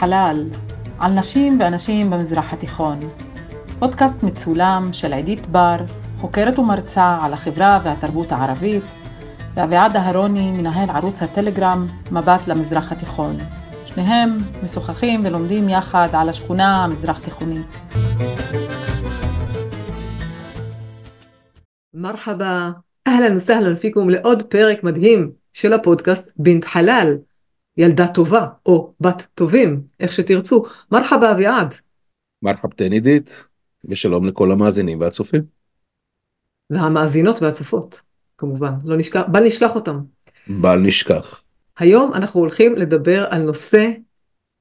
חלל, על נשים ואנשים במזרח התיכון. פודקאסט מצולם של עידית בר, חוקרת ומרצה על החברה והתרבות הערבית, ואביעד אהרוני, מנהל ערוץ הטלגרם מבט למזרח התיכון. שניהם משוחחים ולומדים יחד על השכונה המזרח תיכונית. מרחבה, אהלן וסהלן פיקום לעוד פרק מדהים של הפודקאסט בינת חלל, ילדה טובה או בת טובים, איך שתרצו. מרחבה אביעד. מרחבתן עידית, ושלום לכל המאזינים והצופים. והמאזינות והצופות, כמובן, לא נשכח, בל נשכח אותם. בל נשכח. היום אנחנו הולכים לדבר על נושא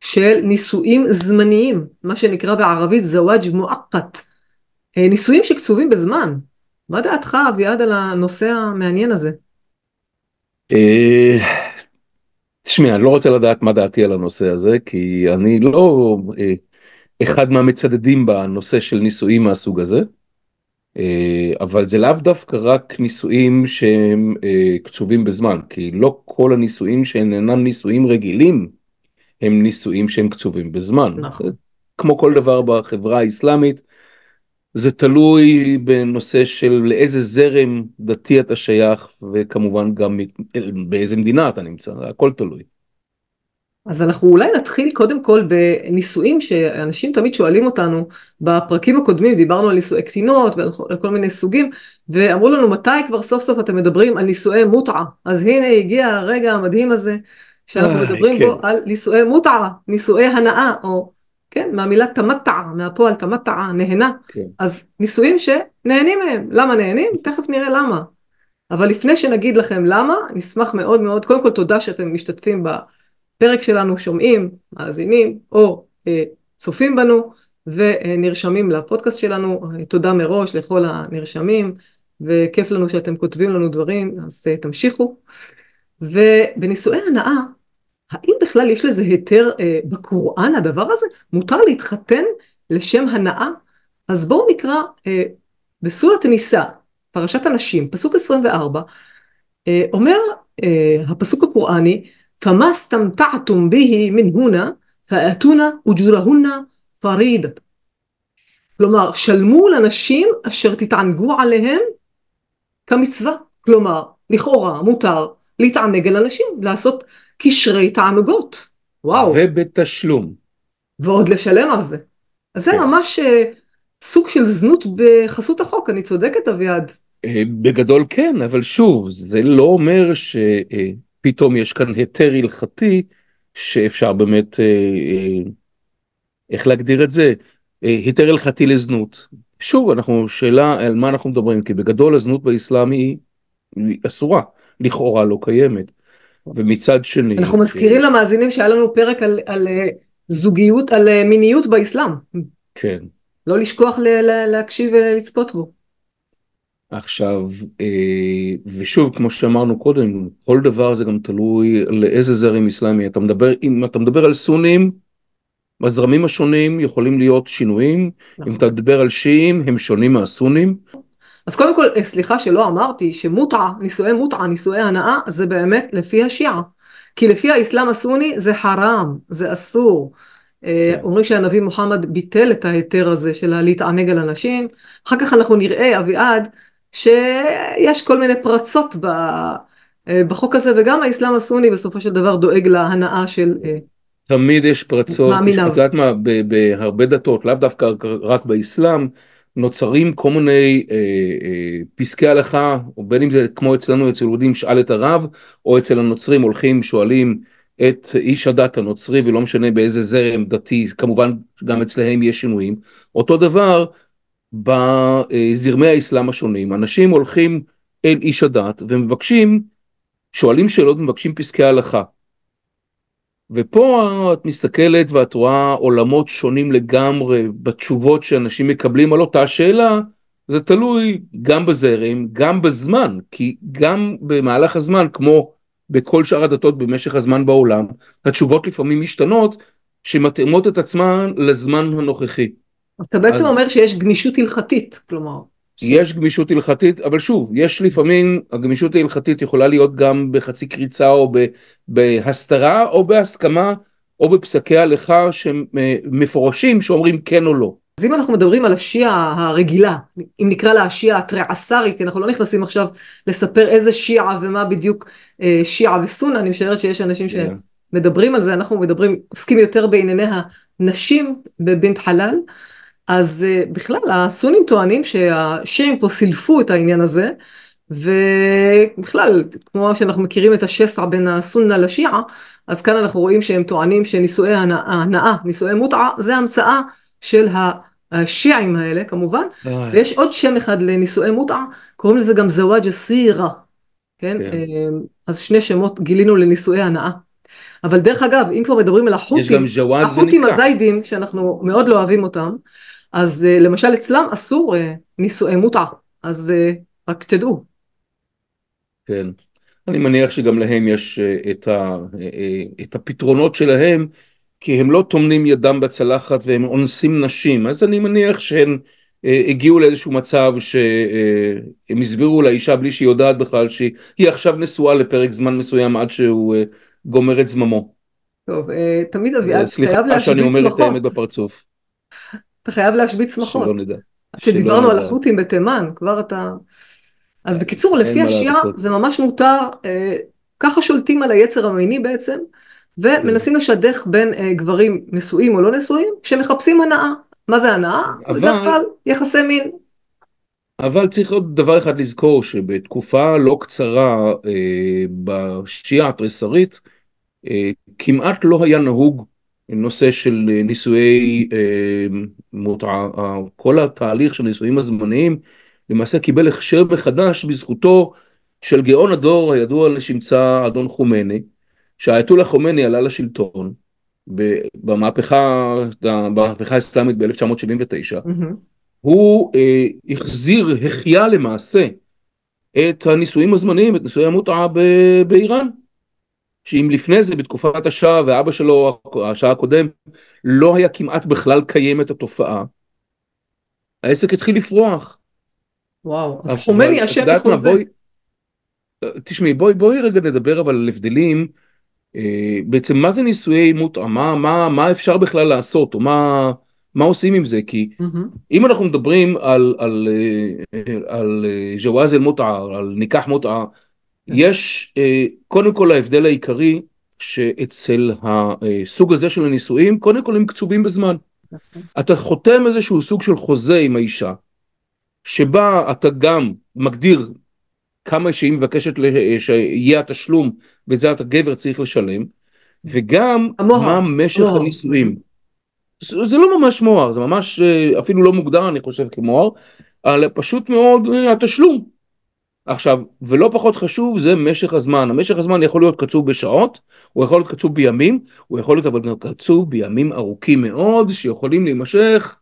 של נישואים זמניים, מה שנקרא בערבית זוואג' מועקת. אה, נישואים שקצובים בזמן. מה דעתך אביעד על הנושא המעניין הזה? תשמעי, אני לא רוצה לדעת מה דעתי על הנושא הזה, כי אני לא אה, אחד מהמצדדים בנושא של נישואים מהסוג הזה, אה, אבל זה לאו דווקא רק נישואים שהם אה, קצובים בזמן, כי לא כל הנישואים שהם אינם נישואים רגילים, הם נישואים שהם קצובים בזמן. נכון. כמו כל דבר בחברה האסלאמית, זה תלוי בנושא של לאיזה זרם דתי אתה שייך, וכמובן גם באיזה מדינה אתה נמצא, הכל תלוי. אז אנחנו אולי נתחיל קודם כל בנישואים שאנשים תמיד שואלים אותנו, בפרקים הקודמים דיברנו על נישואי קטינות ועל כל מיני סוגים, ואמרו לנו מתי כבר סוף סוף אתם מדברים על נישואי מוטעה. אז הנה הגיע הרגע המדהים הזה, שאנחנו מדברים כן. בו על נישואי מוטעה, נישואי הנאה, או כן, מהמילה תמתע, מהפועל תמתע, נהנה. כן. אז נישואים שנהנים מהם. למה נהנים? תכף נראה למה. אבל לפני שנגיד לכם למה, נשמח מאוד מאוד, קודם כל תודה שאתם משתתפים בפרק שלנו, שומעים, מאזינים, או אה, צופים בנו, ונרשמים לפודקאסט שלנו. אה, תודה מראש לכל הנרשמים, וכיף לנו שאתם כותבים לנו דברים, אז אה, תמשיכו. ובנישואי הנאה, האם בכלל יש לזה היתר אה, בקוראן הדבר הזה? מותר להתחתן לשם הנאה? אז בואו נקרא אה, בסורת ניסה, פרשת הנשים, פסוק 24, אה, אומר אה, הפסוק הקוראני, פמה סתמתעתום ביהי מנהונה, פאתונה וג'ורהונה פרידת. כלומר, שלמו לנשים אשר תתענגו עליהם כמצווה. כלומר, לכאורה מותר להתענג על אנשים, לעשות קשרי תענוגות. וואו. ובתשלום. ועוד לשלם על זה. אז זה כן. ממש אה, סוג של זנות בחסות החוק, אני צודקת אביעד. אה, בגדול כן, אבל שוב, זה לא אומר שפתאום יש כאן היתר הלכתי שאפשר באמת, אה, אה, איך להגדיר את זה, אה, היתר הלכתי לזנות. שוב, אנחנו, שאלה על מה אנחנו מדברים, כי בגדול הזנות באסלאם היא אסורה, לכאורה לא קיימת. ומצד שני, אנחנו מזכירים למאזינים שהיה לנו פרק על, על אה, זוגיות, על אה, מיניות באסלאם. כן. לא לשכוח ל- ל- להקשיב ולצפות בו. עכשיו, אה, ושוב, כמו שאמרנו קודם, כל דבר זה גם תלוי לאיזה זרם אסלאמי אתה מדבר, אם אתה מדבר על סונים, בזרמים השונים יכולים להיות שינויים, נכון. אם אתה מדבר על שיעים, הם שונים מהסונים, אז קודם כל, אה, סליחה שלא אמרתי שמוטעה, נישואי מוטעה, נישואי הנאה, זה באמת לפי השיעה. כי לפי האסלאם הסוני זה חרם, זה אסור. אה, כן. אומרים שהנביא מוחמד ביטל את ההיתר הזה של להתענג על אנשים. אחר כך אנחנו נראה, אביעד, שיש כל מיני פרצות ב, אה, בחוק הזה, וגם האסלאם הסוני בסופו של דבר דואג להנאה של... תמיד יש פרצות, מאמיניו. את יודעת מה, בהרבה דתות, לאו דווקא רק באסלאם, נוצרים כל מיני אה, אה, פסקי הלכה, או בין אם זה כמו אצלנו אצל יהודים שאל את הרב, או אצל הנוצרים הולכים שואלים את איש הדת הנוצרי, ולא משנה באיזה זרם דתי, כמובן גם אצלהם יש שינויים. אותו דבר בזרמי האסלאם השונים, אנשים הולכים אל איש הדת ומבקשים, שואלים שאלות ומבקשים פסקי הלכה. ופה את מסתכלת ואת רואה עולמות שונים לגמרי בתשובות שאנשים מקבלים על אותה שאלה, זה תלוי גם בזרם, גם בזמן, כי גם במהלך הזמן, כמו בכל שאר הדתות במשך הזמן בעולם, התשובות לפעמים משתנות, שמתאימות את עצמן לזמן הנוכחי. אתה בעצם אז- אומר שיש גמישות הלכתית, כלומר. יש גמישות הלכתית, אבל שוב, יש לפעמים, הגמישות ההלכתית יכולה להיות גם בחצי קריצה או ב- בהסתרה או בהסכמה, או בפסקי הלכה שהם אה, מפורשים שאומרים כן או לא. אז אם אנחנו מדברים על השיעה הרגילה, אם נקרא לה השיעה התריעסרית, אנחנו לא נכנסים עכשיו לספר איזה שיעה ומה בדיוק אה, שיעה וסונה, אני משערת שיש אנשים yeah. שמדברים על זה, אנחנו מדברים, עוסקים יותר בענייני הנשים בבנט חלל, אז אה, בכלל הסונים טוענים שהשיעים פה סילפו את העניין הזה, ובכלל, כמו שאנחנו מכירים את השסע בין הסונה לשיעה, אז כאן אנחנו רואים שהם טוענים שנישואי הנאה, נישואי מוטעה, זה המצאה של השיעים האלה כמובן, ויש עוד שם אחד לנישואי מוטעה, קוראים לזה גם זוואג' סירה, כן? כן? אז שני שמות גילינו לנישואי הנאה. אבל דרך אגב, אם כבר מדברים על החות'ים, החות'ים הזיידים, שאנחנו מאוד לא אוהבים אותם, אז uh, למשל אצלם אסור uh, נישואי מוטעה, אז uh, רק תדעו. כן, אני מניח שגם להם יש את, ה, את הפתרונות שלהם, כי הם לא טומנים ידם בצלחת והם אונסים נשים, אז אני מניח שהם הגיעו לאיזשהו מצב שהם הסבירו לאישה בלי שהיא יודעת בכלל שהיא עכשיו נשואה לפרק זמן מסוים עד שהוא גומר את זממו. טוב, תמיד אביעד חייב להשמיץ שמחות. סליחה שאני אומר את האמת בפרצוף. אתה חייב להשבית שמחות. שלא נדע. עד שדיברנו על החות'ים בתימן, כבר אתה... אז בקיצור, לפי השיעה זה ממש מותר, אה, ככה שולטים על היצר המיני בעצם, ומנסים כן. לשדך בין אה, גברים נשואים או לא נשואים, שמחפשים הנאה. מה זה הנאה? אבל... בדרך כלל יחסי מין. אבל צריך עוד דבר אחד לזכור, שבתקופה לא קצרה אה, בשיעה התריסרית, אה, כמעט לא היה נהוג נושא של אה, נישואי אה, מותע, כל התהליך של נישואים הזמניים למעשה קיבל הכשר מחדש בזכותו של גאון הדור הידוע לשמצה אדון חומני, שהאייתולה חומני עלה לשלטון במהפכה, במהפכה האסלאמית ב-1979, mm-hmm. הוא אה, החזיר, החיה למעשה את הנישואים הזמניים, את נישואי המותעה באיראן. שאם לפני זה בתקופת השאה ואבא שלו, השאה הקודם, לא היה כמעט בכלל קיימת התופעה, העסק התחיל לפרוח. וואו, אז חומני אשם בכל זה. בואי, תשמעי, בואי, בואי רגע נדבר אבל על הבדלים. אה, בעצם מה זה נישואי מותאמה, מה, מה, מה אפשר בכלל לעשות, או מה, מה עושים עם זה? כי mm-hmm. אם אנחנו מדברים על, על, אה, על, על ג'וואזל מותעה, על ניקח כן. יש אה, קודם כל ההבדל העיקרי שאצל הסוג הזה של הנישואים, קודם כל הם קצובים בזמן. נכון. אתה חותם איזשהו סוג של חוזה עם האישה, שבה אתה גם מגדיר כמה שהיא מבקשת שיהיה התשלום, ואת זה אתה גבר צריך לשלם, וגם המוהר. מה משך המוהר. הנישואים. זה לא ממש מוהר, זה ממש אה, אפילו לא מוגדר אני חושב כמוהר, אלא פשוט מאוד אה, התשלום. עכשיו, ולא פחות חשוב זה משך הזמן. המשך הזמן יכול להיות קצוב בשעות, הוא יכול להיות קצוב בימים, הוא יכול להיות אבל גם קצוב בימים ארוכים מאוד, שיכולים להימשך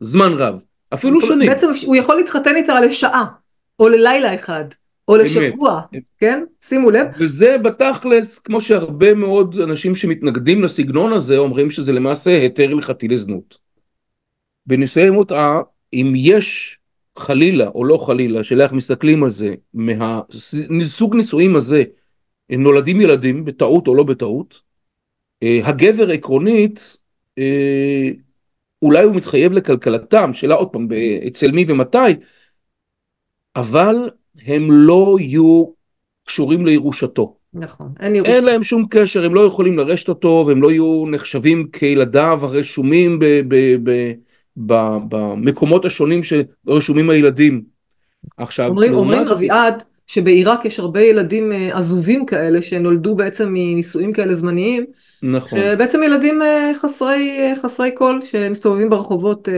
זמן רב, אפילו שנים. בעצם הוא יכול להתחתן איתה לשעה, או ללילה אחד, או לשבוע, כן? שימו לב. וזה בתכלס, כמו שהרבה מאוד אנשים שמתנגדים לסגנון הזה, אומרים שזה למעשה היתר הלכתי לזנות. בנישואי מותאה, אם יש חלילה או לא חלילה, שאלה איך מסתכלים על זה, מהסוג נישואים הזה נולדים ילדים, בטעות או לא בטעות, אה, הגבר עקרונית, אה, אולי הוא מתחייב לכלכלתם, שאלה עוד פעם, אצל מי ומתי, אבל הם לא יהיו קשורים לירושתו. נכון, אין ירושה. אין להם שום קשר, הם לא יכולים לרשת אותו, והם לא יהיו נחשבים כילדיו הרשומים ב... ב, ב במקומות השונים שרשומים הילדים. עכשיו, אומרים, אומרים אביעד שבעיראק יש הרבה ילדים אה, עזובים כאלה שנולדו בעצם מנישואים כאלה זמניים. נכון. בעצם ילדים אה, חסרי, אה, חסרי קול שמסתובבים ברחובות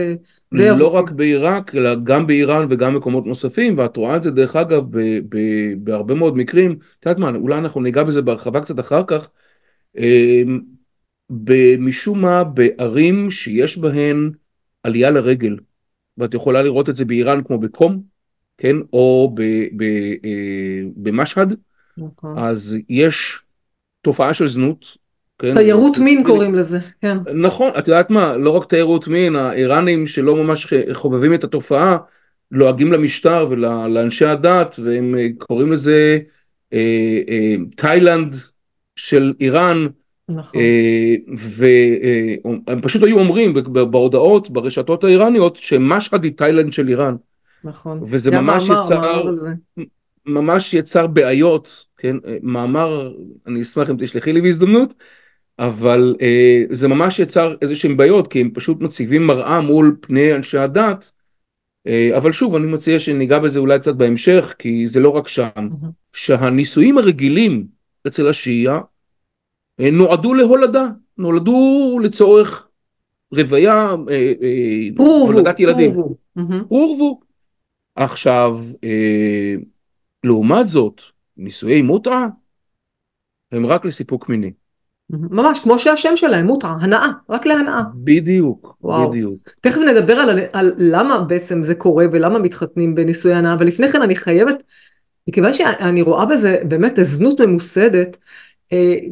די לא ארוכים. רק בעיראק אלא גם באיראן וגם במקומות נוספים ואת רואה את זה דרך אגב ב- ב- בהרבה מאוד מקרים. את יודעת מה אולי אנחנו ניגע בזה בהרחבה קצת אחר כך. משום מה בערים שיש בהן עלייה לרגל, ואת יכולה לראות את זה באיראן כמו בקום, כן, או אה, במשהד, נכון. אז יש תופעה של זנות. כן, תיירות מין קוראים לזה, כן. נכון, את יודעת מה, לא רק תיירות מין, האיראנים שלא ממש חובבים את התופעה, לועגים למשטר ולאנשי הדת, והם אה, קוראים לזה אה, אה, תאילנד של איראן, נכון. אה, והם פשוט היו אומרים בהודעות ברשתות האיראניות שמשהד היא תאילנד של איראן. נכון. וזה ממש מאמר, יצר- מאמר. ממש יצר בעיות, כן, אה, מאמר, אני אשמח אם תשלחי לי בהזדמנות, אבל אה, זה ממש יצר איזה שהם בעיות, כי הם פשוט מציבים מראה מול פני אנשי הדת, אה, אבל שוב, אני מציע שניגע בזה אולי קצת בהמשך, כי זה לא רק שם. שהנישואים הרגילים אצל השיעה נועדו להולדה, נולדו לצורך רוויה, אה, אה, הולדת ילדים. ורבו. מהמם. ורבו. עכשיו, אה, לעומת זאת, נישואי מוטעה הם רק לסיפוק מיני. ממש כמו שהשם שלהם, מוטעה, הנאה, רק להנאה. בדיוק, וואו. בדיוק. תכף נדבר על, על למה בעצם זה קורה ולמה מתחתנים בנישואי הנאה, אבל לפני כן אני חייבת, מכיוון שאני רואה בזה באמת זנות ממוסדת,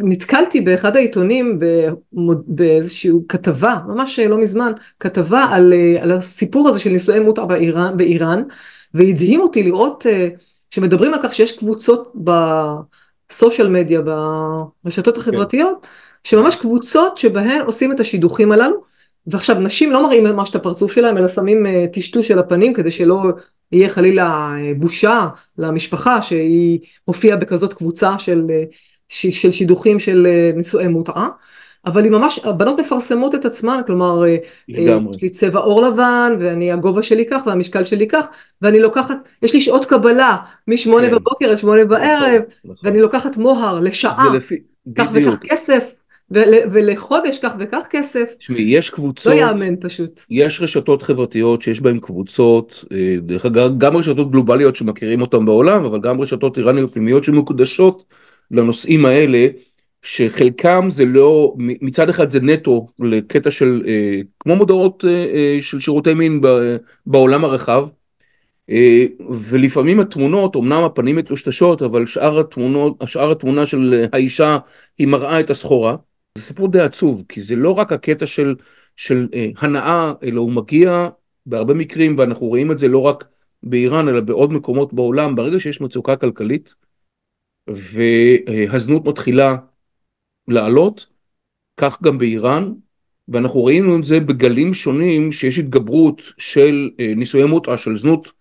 נתקלתי באחד העיתונים באיזושהי כתבה, ממש לא מזמן, כתבה על, אה, על הסיפור הזה של נישואי מוטעה באיראן, באיראן, והדהים אותי לראות אה, שמדברים על כך שיש קבוצות בסושיאל מדיה, ברשתות החברתיות, שממש קבוצות שבהן עושים את השידוכים הללו, ועכשיו נשים לא מראים ממש את הפרצוף שלהם, אלא שמים אה, טשטוש של הפנים כדי שלא יהיה חלילה אה, בושה למשפחה שהיא הופיעה בכזאת קבוצה של, אה, של שידוכים של אה, נישואי מוטעה. אבל היא ממש, הבנות מפרסמות את עצמן, כלומר, אה, לגמרי. יש לי צבע עור לבן, ואני הגובה שלי כך, והמשקל שלי כך, ואני לוקחת, יש לי שעות קבלה משמונה כן. בבוקר עד שמונה בערב, נכון, נכון. ואני לוקחת מוהר לשעה, לפי, כך בדיוק. וכך כסף, ול, ולחודש כך וכך כסף, תשמעי, יש לא קבוצות, יאמן פשוט. יש רשתות חברתיות שיש בהן קבוצות, אה, דרך אגב, גם רשתות גלובליות שמכירים אותן בעולם, אבל גם רשתות איראניות פנימיות שמקודשות לנושאים האלה, שחלקם זה לא, מצד אחד זה נטו לקטע של, אה, כמו מודעות אה, אה, של שירותי מין ב- בעולם הרחב, אה, ולפעמים התמונות, אמנם הפנים מטושטשות, אבל שאר התמונות, שאר התמונה של האישה היא מראה את הסחורה. זה סיפור די עצוב, כי זה לא רק הקטע של, של אה, הנאה, אלא הוא מגיע בהרבה מקרים, ואנחנו רואים את זה לא רק באיראן, אלא בעוד מקומות בעולם, ברגע שיש מצוקה כלכלית, והזנות מתחילה לעלות, כך גם באיראן, ואנחנו ראינו את זה בגלים שונים, שיש התגברות של אה, נישואי מוטעה, של זנות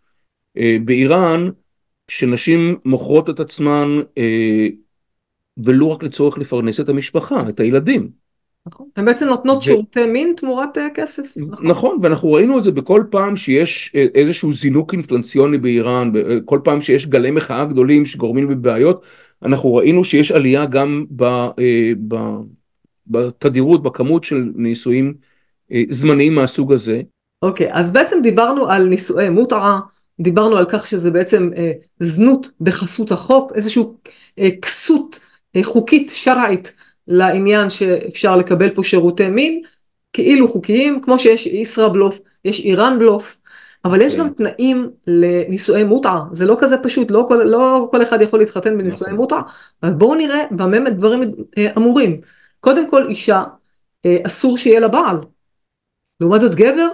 אה, באיראן, שנשים מוכרות את עצמן אה, ולו רק לצורך לפרנס את המשפחה, את הילדים. נכון. הן בעצם נותנות ו- שירותי מין תמורת אה, כסף. נכון. נכון, ואנחנו ראינו את זה בכל פעם שיש אה, איזשהו זינוק אינפלציוני באיראן, אה, כל פעם שיש גלי מחאה גדולים שגורמים לבעיות, אנחנו ראינו שיש עלייה גם ב, ב, בתדירות, בכמות של נישואים זמניים מהסוג הזה. אוקיי, אז בעצם דיברנו על נישואי מוטעה, דיברנו על כך שזה בעצם אה, זנות בחסות החוק, איזשהו אה, כסות אה, חוקית שרעית לעניין שאפשר לקבל פה שירותי מין, כאילו חוקיים, כמו שיש ישראבלוף, יש איראן בלוף, אבל יש כן. גם תנאים לנישואי מוטעה, זה לא כזה פשוט, לא כל, לא כל אחד יכול להתחתן בנישואי נכון. מוטעה, אז בואו נראה במה דברים אה, אמורים. קודם כל אישה, אה, אסור שיהיה לה בעל. לעומת זאת גבר,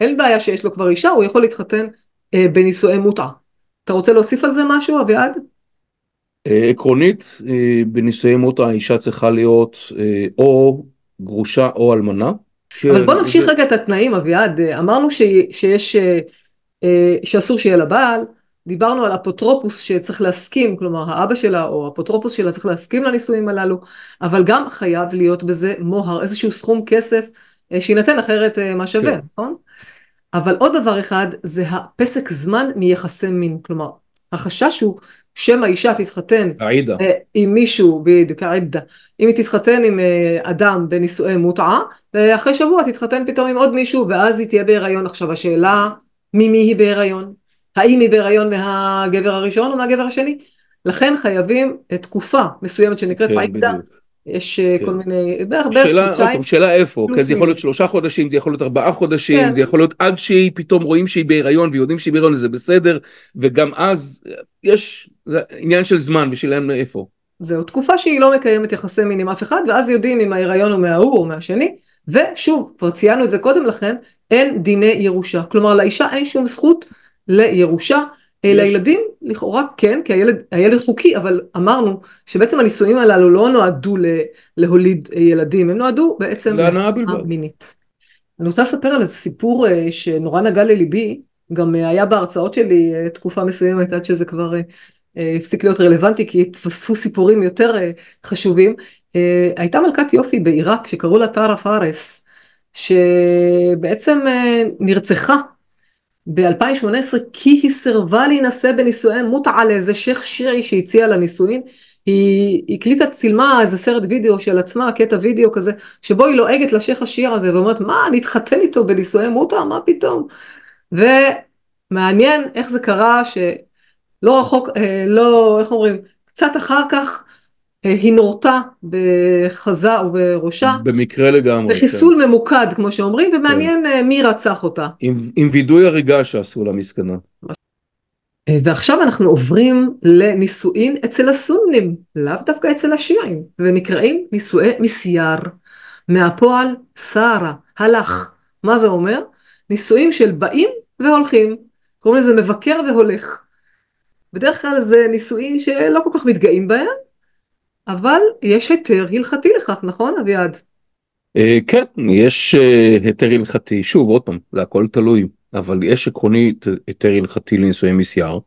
אין בעיה שיש לו כבר אישה, הוא יכול להתחתן אה, בנישואי מוטעה. אתה רוצה להוסיף על זה משהו, אביעד? אה, עקרונית, אה, בנישואי מוטעה האישה צריכה להיות אה, או גרושה או אלמנה. אבל בוא נמשיך שזה- רגע את התנאים, אביעד. אמרנו ש... שיש, שאסור שיהיה לה בעל, דיברנו על אפוטרופוס שצריך להסכים, כלומר האבא שלה או אפוטרופוס שלה צריך להסכים לנישואים הללו, אבל גם חייב להיות בזה מוהר, איזשהו סכום כסף שיינתן אחרת מה שווה, כן. נכון? אבל עוד דבר אחד זה הפסק זמן מיחסי מין, כלומר החשש הוא שמא אישה תתחתן עאידה. אה, עם מישהו, בדיוק, העדה, אם היא תתחתן עם אה, אדם בנישואי מוטעה, ואחרי שבוע תתחתן פתאום עם עוד מישהו, ואז היא תהיה בהיריון. עכשיו השאלה, ממי היא בהיריון? האם היא בהיריון מהגבר הראשון או מהגבר השני? לכן חייבים אה, תקופה מסוימת שנקראת כן, עדה. בדיוק. יש אה, כן. כל מיני, בערך חודשיים. שאלה איפה, כן, זה יכול להיות. שלושה חודשים, זה יכול להיות ארבעה חודשים, כן. זה יכול להיות עד שהיא פתאום רואים שהיא בהיריון ויודעים שהיא בהיריון וזה בסדר, וגם אז אה, יש עניין של זמן ושאלה איפה. זהו, תקופה שהיא לא מקיימת יחסי מין עם אף אחד, ואז יודעים אם ההיריון הוא מההוא או מהשני, ושוב, כבר ציינו את זה קודם לכן, אין דיני ירושה. כלומר, לאישה אין שום זכות לירושה. לילדים לכאורה כן, כי הילד, הילד חוקי, אבל אמרנו שבעצם הנישואים הללו לא נועדו ל, להוליד ילדים, הם נועדו בעצם להנאה בלבד. מינית. אני רוצה לספר על איזה סיפור אה, שנורא נגע לליבי, גם אה, היה בהרצאות שלי אה, תקופה מסוימת עד שזה כבר הפסיק להיות רלוונטי כי התווספו סיפורים יותר חשובים. הייתה מלכת יופי בעיראק שקראו לה טארה פארס, שבעצם נרצחה ב-2018 כי היא סירבה להינשא בנישואי מוטעה לאיזה שייח' שיעי שהציע לה נישואין. היא הקליטה, צילמה איזה סרט וידאו של עצמה, קטע וידאו כזה, שבו היא לועגת לשייח' השיער הזה ואומרת, מה, אני אתחתן איתו בנישואי מוטעה, מה פתאום? ומעניין איך זה קרה שלא רחוק, אה, לא, איך אומרים, קצת אחר כך היא נורתה בחזה ובראשה. במקרה לגמרי. בחיסול כן. ממוקד, כמו שאומרים, ומעניין כן. מי רצח אותה. עם, עם וידוי הריגה שעשו לה מסכנה. ועכשיו אנחנו עוברים לנישואין אצל הסונים, לאו דווקא אצל השיעים, ונקראים נישואי מסייר, מהפועל סערה, הלך. מה זה אומר? נישואים של באים והולכים, קוראים לזה מבקר והולך. בדרך כלל זה נישואין שלא כל כך מתגאים בהם, אבל יש היתר הלכתי לכך, נכון אביעד? אה, כן, יש אה, היתר הלכתי, שוב עוד פעם, זה הכל תלוי, אבל יש עקרונית היתר הלכתי לנישואי מסייר,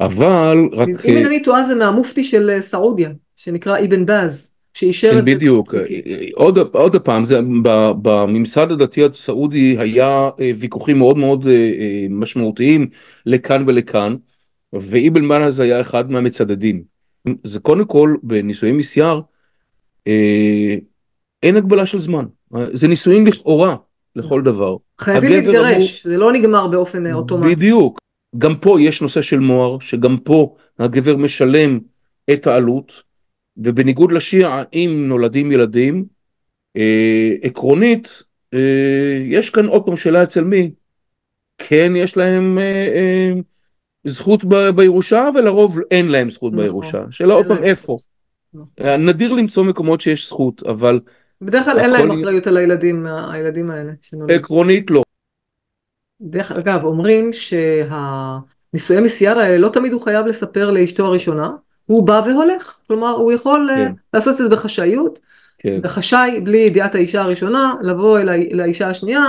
אבל רק... אם אינני טועה זה מהמופתי של אה, סעודיה, שנקרא אבן באז. שאישר את זה. בדיוק, עוד, עוד פעם, זה, בממסד הדתי הסעודי היה ויכוחים מאוד מאוד משמעותיים לכאן ולכאן, ואיבן באז היה אחד מהמצדדים. זה קודם כל בנישואי מסייר אה, אין הגבלה של זמן זה נישואים לכאורה לכל דבר. חייבים להתגרש אמור... זה לא נגמר באופן אה, אוטומטי. בדיוק גם פה יש נושא של מוהר שגם פה הגבר משלם את העלות ובניגוד לשיעה אם נולדים ילדים אה, עקרונית אה, יש כאן עוד פעם שאלה אצל מי כן יש להם אה, אה, זכות ב, בירושה ולרוב אין להם זכות נכון, בירושה. שאלה עוד פעם איפה. נכון. נדיר למצוא מקומות שיש זכות אבל. בדרך כלל אין להם אחריות על הילדים, הילדים האלה. עקרונית לא. דרך אגב אומרים שהנישואי מסייר האלה לא תמיד הוא חייב לספר לאשתו הראשונה. הוא בא והולך, כלומר הוא יכול אה, כן. לעשות את זה בחשאיות, כן. בחשאי בלי ידיעת האישה הראשונה, לבוא אל, האישה השנייה,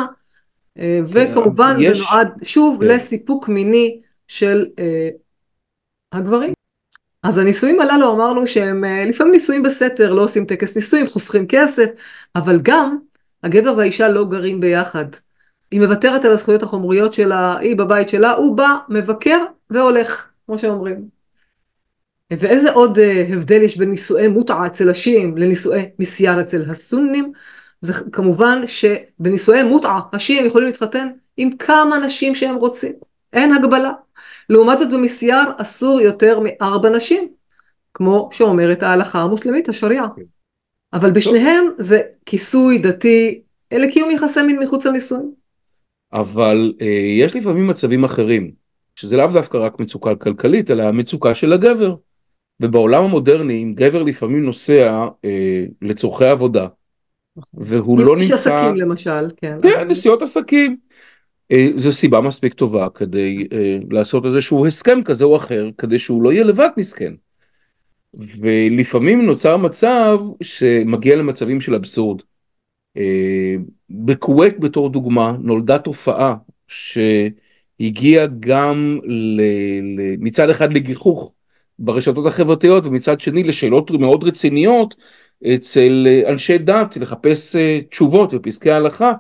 אה, כן. וכמובן יש... זה נועד שוב כן. לסיפוק מיני של אה, הגברים. אז הנישואים הללו אמרנו שהם אה, לפעמים נישואים בסתר, לא עושים טקס נישואים, חוסכים כסף, אבל גם הגבר והאישה לא גרים ביחד. היא מוותרת על הזכויות החומריות שלה, היא בבית שלה, הוא בא, מבקר והולך, כמו שאומרים. ואיזה עוד uh, הבדל יש בין נישואי מוטעה אצל השיעים לנישואי מסייר אצל הסונים? זה כמובן שבנישואי מוטעה השיעים יכולים להתחתן עם כמה נשים שהם רוצים, אין הגבלה. לעומת זאת במסייר אסור יותר מארבע נשים, כמו שאומרת ההלכה המוסלמית, השריעה. כן. אבל בשניהם זה כיסוי דתי לקיום יחסי מין מחוץ לנישואים. אבל אה, יש לפעמים מצבים אחרים, שזה לאו דווקא רק מצוקה כלכלית, אלא המצוקה של הגבר. ובעולם המודרני, אם גבר לפעמים נוסע אה, לצורכי עבודה, והוא לא נמצא... איש עסקים למשל, כן. כן, נסיעות עסקים. אה, זו סיבה מספיק טובה כדי אה, לעשות איזשהו הסכם כזה או אחר, כדי שהוא לא יהיה לבד מסכן. ולפעמים נוצר מצב שמגיע למצבים של אבסורד. אה, בכווית בתור דוגמה נולדה תופעה שהגיעה גם ל, מצד אחד לגיחוך ברשתות החברתיות ומצד שני לשאלות מאוד רציניות אצל אנשי דת לחפש תשובות ופסקי הלכה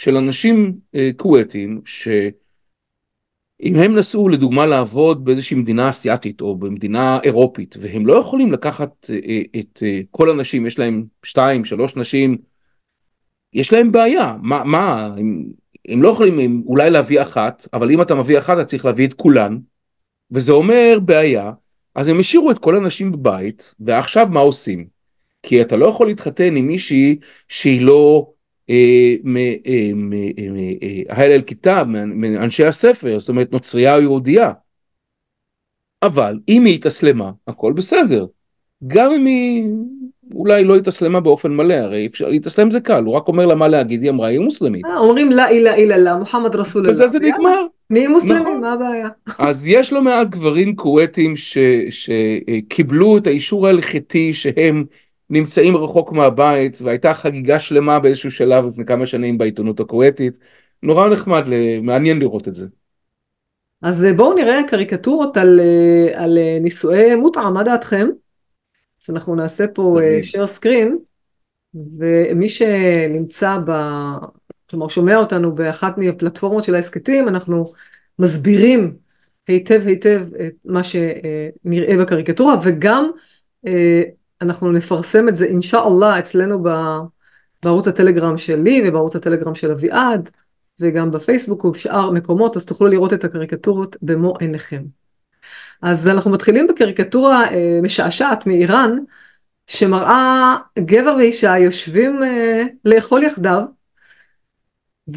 של אנשים אה, כווייתים שאם הם נסעו לדוגמה לעבוד באיזושהי מדינה אסיאתית או במדינה אירופית והם לא יכולים לקחת אה, את אה, כל הנשים יש להם שתיים שלוש נשים יש להם בעיה. מה מה הם, הם לא יכולים הם, אולי להביא אחת אבל אם אתה מביא אחת אתה צריך להביא את כולן וזה אומר בעיה. אז הם השאירו את כל הנשים בבית ועכשיו מה עושים? כי אתה לא יכול להתחתן עם מישהי שהיא לא מהלל אל-כיתב, מאנשי הספר, זאת אומרת נוצרייה או יהודייה. אבל אם היא התאסלמה, הכל בסדר. גם אם היא אולי לא התאסלמה באופן מלא, הרי אפשר להתאסלם זה קל, הוא רק אומר לה מה להגיד, היא אמרה, היא מוסלמית. אומרים לה אילה אילה לה, מוחמד רסול אללה. וזה זה נגמר. נהיי מוסלמים, נכון. מה הבעיה? אז יש לא מעט גברים כווייתים שקיבלו את האישור ההלכתי שהם נמצאים רחוק מהבית והייתה חגיגה שלמה באיזשהו שלב לפני כמה שנים בעיתונות הכווייתית. נורא נחמד, מעניין לראות את זה. אז אה, בואו נראה קריקטורות על, אה, על אה, נישואי מוטעה, מה דעתכם? אז אנחנו נעשה פה share screen, ומי שנמצא ב... כלומר שומע אותנו באחת מהפלטפורמות של ההסכתים, אנחנו מסבירים היטב היטב את מה שנראה בקריקטורה, וגם אנחנו נפרסם את זה אינשאללה אצלנו ב- בערוץ הטלגרם שלי ובערוץ הטלגרם של אביעד, וגם בפייסבוק ובשאר מקומות, אז תוכלו לראות את הקריקטורות במו עיניכם. אז אנחנו מתחילים בקריקטורה אה, משעשעת מאיראן, שמראה גבר ואישה יושבים אה, לאכול יחדיו,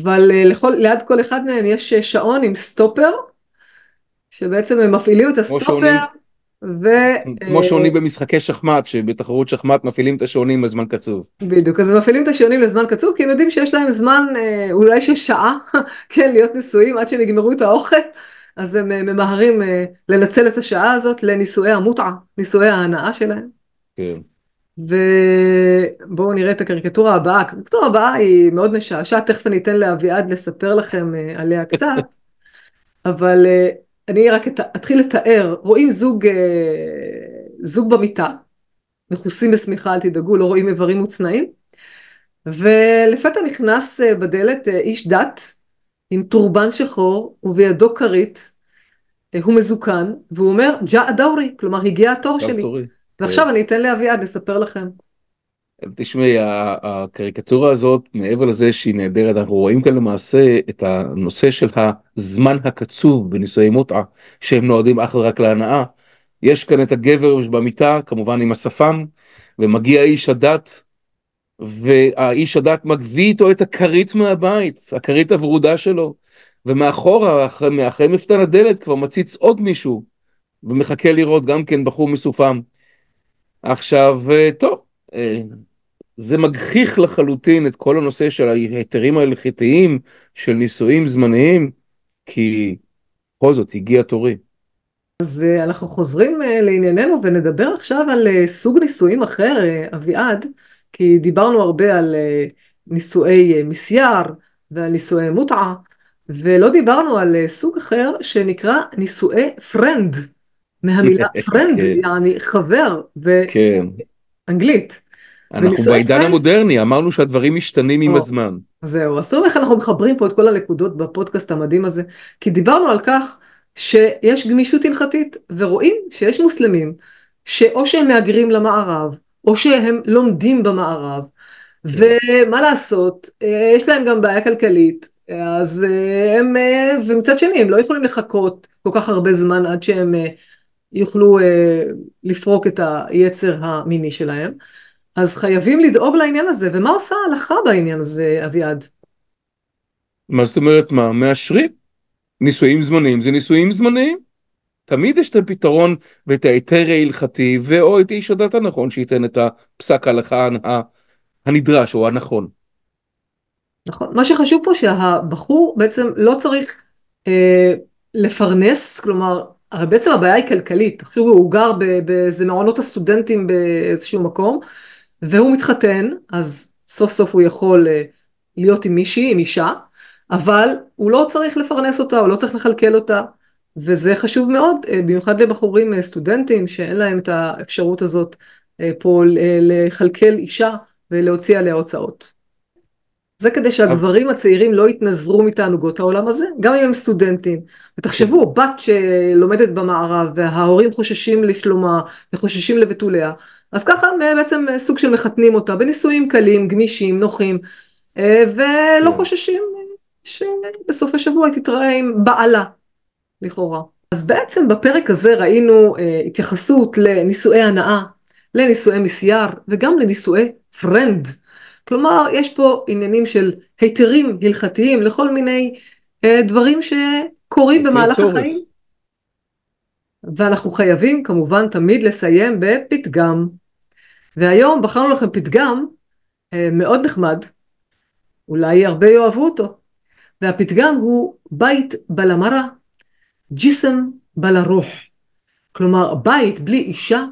אבל אה, לכל, ליד כל אחד מהם יש אה, שעון עם סטופר, שבעצם הם מפעילים את הסטופר, שעונים. ו... כמו אה, שעונים במשחקי שחמט, שבתחרות שחמט מפעילים את השעונים בזמן קצוב. בדיוק, אז מפעילים את השעונים לזמן קצוב, כי הם יודעים שיש להם זמן, אה, אולי של שעה, כן, להיות נשואים עד שהם יגמרו את האוכל, אז הם אה, ממהרים לנצל את השעה הזאת לנישואי המוטעה, נישואי ההנאה שלהם. כן. ובואו נראה את הקריקטורה הבאה. הקריקטורה הבאה היא מאוד משעשעת, תכף אני אתן לאביעד לספר לכם עליה קצת, אבל אני רק את- אתחיל לתאר. רואים זוג, אה, זוג במיטה, מכוסים בשמיכה, אל תדאגו, לא רואים איברים מוצנעים, ולפתע נכנס אה, בדלת אה, איש דת עם טורבן שחור ובידו כרית, הוא מזוקן, והוא אומר, ג'א דאורי, כלומר הגיע התור שלי. תורי. ועכשיו אני אתן לאביעד לספר לכם. תשמעי, הקריקטורה הזאת, מעבר לזה שהיא נהדרת, אנחנו רואים כאן למעשה את הנושא של הזמן הקצוב בנישואי מוטעה, שהם נועדים אך ורק להנאה. יש כאן את הגבר במיטה, כמובן עם השפם, ומגיע איש הדת, והאיש הדת מביא איתו את הכרית מהבית, הכרית הוורודה שלו, ומאחורה, אחרי, מאחרי מפתן הדלת, כבר מציץ עוד מישהו, ומחכה לראות גם כן בחור מסופם. עכשיו, אה, טוב, אה, זה מגחיך לחלוטין את כל הנושא של ההיתרים ההלכתיים של נישואים זמניים, כי בכל זאת הגיע תורי. אז אה, אנחנו חוזרים אה, לענייננו ונדבר עכשיו על אה, סוג נישואים אחר, אביעד, כי דיברנו הרבה על נישואי מסייר ועל נישואי מותעה, ולא דיברנו על סוג אחר שנקרא נישואי friend, מהמילה friend, כן. יעני חבר כן, באנגלית. אנחנו בעידן פרנד- המודרני, אמרנו שהדברים משתנים עם או. הזמן. זהו, אז תראו איך אנחנו מחברים פה את כל הנקודות בפודקאסט המדהים הזה, כי דיברנו על כך שיש גמישות הלכתית, ורואים שיש מוסלמים שאו שהם מהגרים למערב, או שהם לומדים במערב, ומה לעשות, אה, יש להם גם בעיה כלכלית, אז אה, הם, אה, ומצד שני הם לא יכולים לחכות כל כך הרבה זמן עד שהם יוכלו לפרוק את היצר המיני שלהם. אז חייבים לדאוג לעניין הזה, ומה עושה ההלכה בעניין הזה, אביעד? מה זאת אומרת מה? מאשרים. נישואים זמניים זה נישואים זמניים. תמיד יש את הפתרון ואת ההיתר ההלכתי ואו את איש הדת הנכון שייתן את הפסק ההלכה הנדרש או הנכון. נכון. מה שחשוב פה שהבחור בעצם לא צריך אה, לפרנס, כלומר, הרי בעצם הבעיה היא כלכלית. עכשיו הוא גר באיזה מעונות הסטודנטים באיזשהו מקום, והוא מתחתן, אז סוף סוף הוא יכול אה, להיות עם מישהי, עם אישה, אבל הוא לא צריך לפרנס אותה, הוא לא צריך לכלכל אותה, וזה חשוב מאוד, אה, במיוחד לבחורים אה, סטודנטים שאין להם את האפשרות הזאת פה לכלכל אישה ולהוציא עליה הוצאות. זה כדי שהגברים הצעירים לא יתנזרו מתענוגות העולם הזה, גם אם הם סטודנטים. ותחשבו, בת שלומדת במערב וההורים חוששים לשלומה וחוששים לבתוליה, אז ככה הם בעצם סוג של מחתנים אותה בנישואים קלים, גמישים, נוחים, אה, ולא כן. חוששים שבסוף השבוע היא תתראה עם בעלה, לכאורה. אז בעצם בפרק הזה ראינו אה, התייחסות לנישואי הנאה, לנישואי מסייר וגם לנישואי פרנד. כלומר, יש פה עניינים של היתרים הלכתיים לכל מיני אה, דברים שקורים במהלך הצורך. החיים. ואנחנו חייבים כמובן תמיד לסיים בפתגם. והיום בחרנו לכם פתגם אה, מאוד נחמד, אולי הרבה יאהבו אותו. והפתגם הוא בית בלה מרה, ג'יסם בלה רוח. כלומר, בית בלי אישה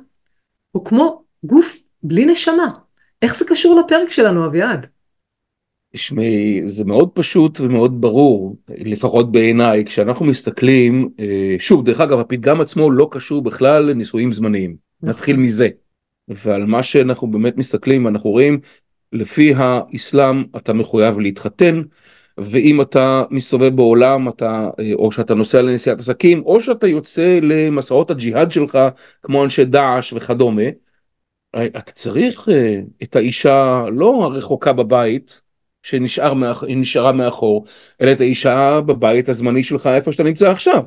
הוא כמו גוף בלי נשמה. איך זה קשור לפרק שלנו, אביעד? תשמעי, זה מאוד פשוט ומאוד ברור, לפחות בעיניי, כשאנחנו מסתכלים, אה, שוב, דרך אגב, הפתגם עצמו לא קשור בכלל לנישואים זמניים, נכון. נתחיל מזה. ועל מה שאנחנו באמת מסתכלים, אנחנו רואים, לפי האסלאם אתה מחויב להתחתן, ואם אתה מסתובב בעולם, אתה, אה, או שאתה נוסע לנסיעת עסקים, או שאתה יוצא למסעות הג'יהאד שלך, כמו אנשי דאעש וכדומה, אתה צריך את האישה לא הרחוקה בבית, שנשארה מאח... מאחור, אלא את האישה בבית הזמני שלך איפה שאתה נמצא עכשיו.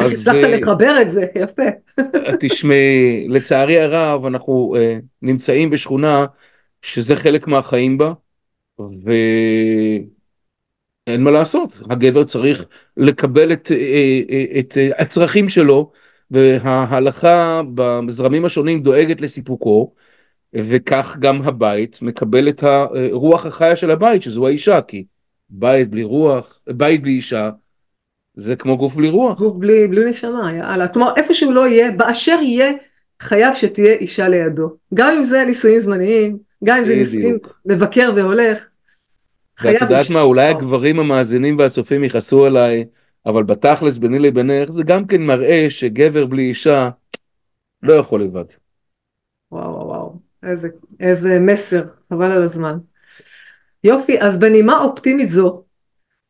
איך הצלחת לחבר את זה, יפה. תשמעי, לצערי הרב אנחנו נמצאים בשכונה שזה חלק מהחיים בה, ואין מה לעשות, הגבר צריך לקבל את, את הצרכים שלו, וההלכה בזרמים השונים דואגת לסיפוקו, וכך גם הבית מקבל את הרוח החיה של הבית שזו האישה כי בית בלי רוח בית בלי אישה זה כמו גוף בלי רוח. גוף בלי, בלי נשמה יאללה כלומר איפה שהוא לא יהיה באשר יהיה חייב שתהיה אישה לידו גם אם זה נישואים זמניים גם אם זה נישואים מבקר והולך. ואת יודעת מה אולי הגברים המאזינים והצופים יכעסו עליי אבל בתכלס ביני לבינך זה גם כן מראה שגבר בלי אישה לא יכול לבד. וואו וואו וואו. איזה, איזה מסר, חבל על הזמן. יופי, אז בנימה אופטימית זו,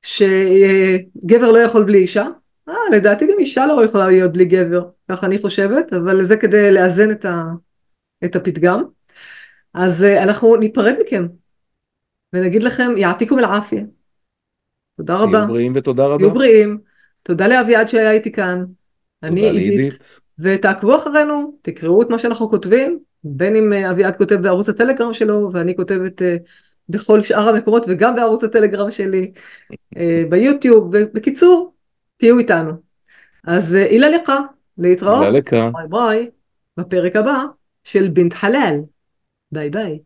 שגבר לא יכול בלי אישה, אה, לדעתי גם אישה לא יכולה להיות בלי גבר, ככה אני חושבת, אבל זה כדי לאזן את, ה, את הפתגם. אז אה, אנחנו ניפרד מכם, ונגיד לכם, יעתיקום אל-עפיה. תודה רבה. תהיו בריאים ותודה רבה. תהיו בריאים. תודה לאביעד שהיה איתי כאן. אני עידית. ותעקבו אחרינו, תקראו את מה שאנחנו כותבים, בין אם אה, אביעד כותב בערוץ הטלגרם שלו ואני כותבת אה, בכל שאר המקומות וגם בערוץ הטלגרם שלי, אה, ביוטיוב, בקיצור, תהיו איתנו. אז יאללה לך, להתראות, ביי ביי בפרק הבא של בנת חלאל. ביי ביי.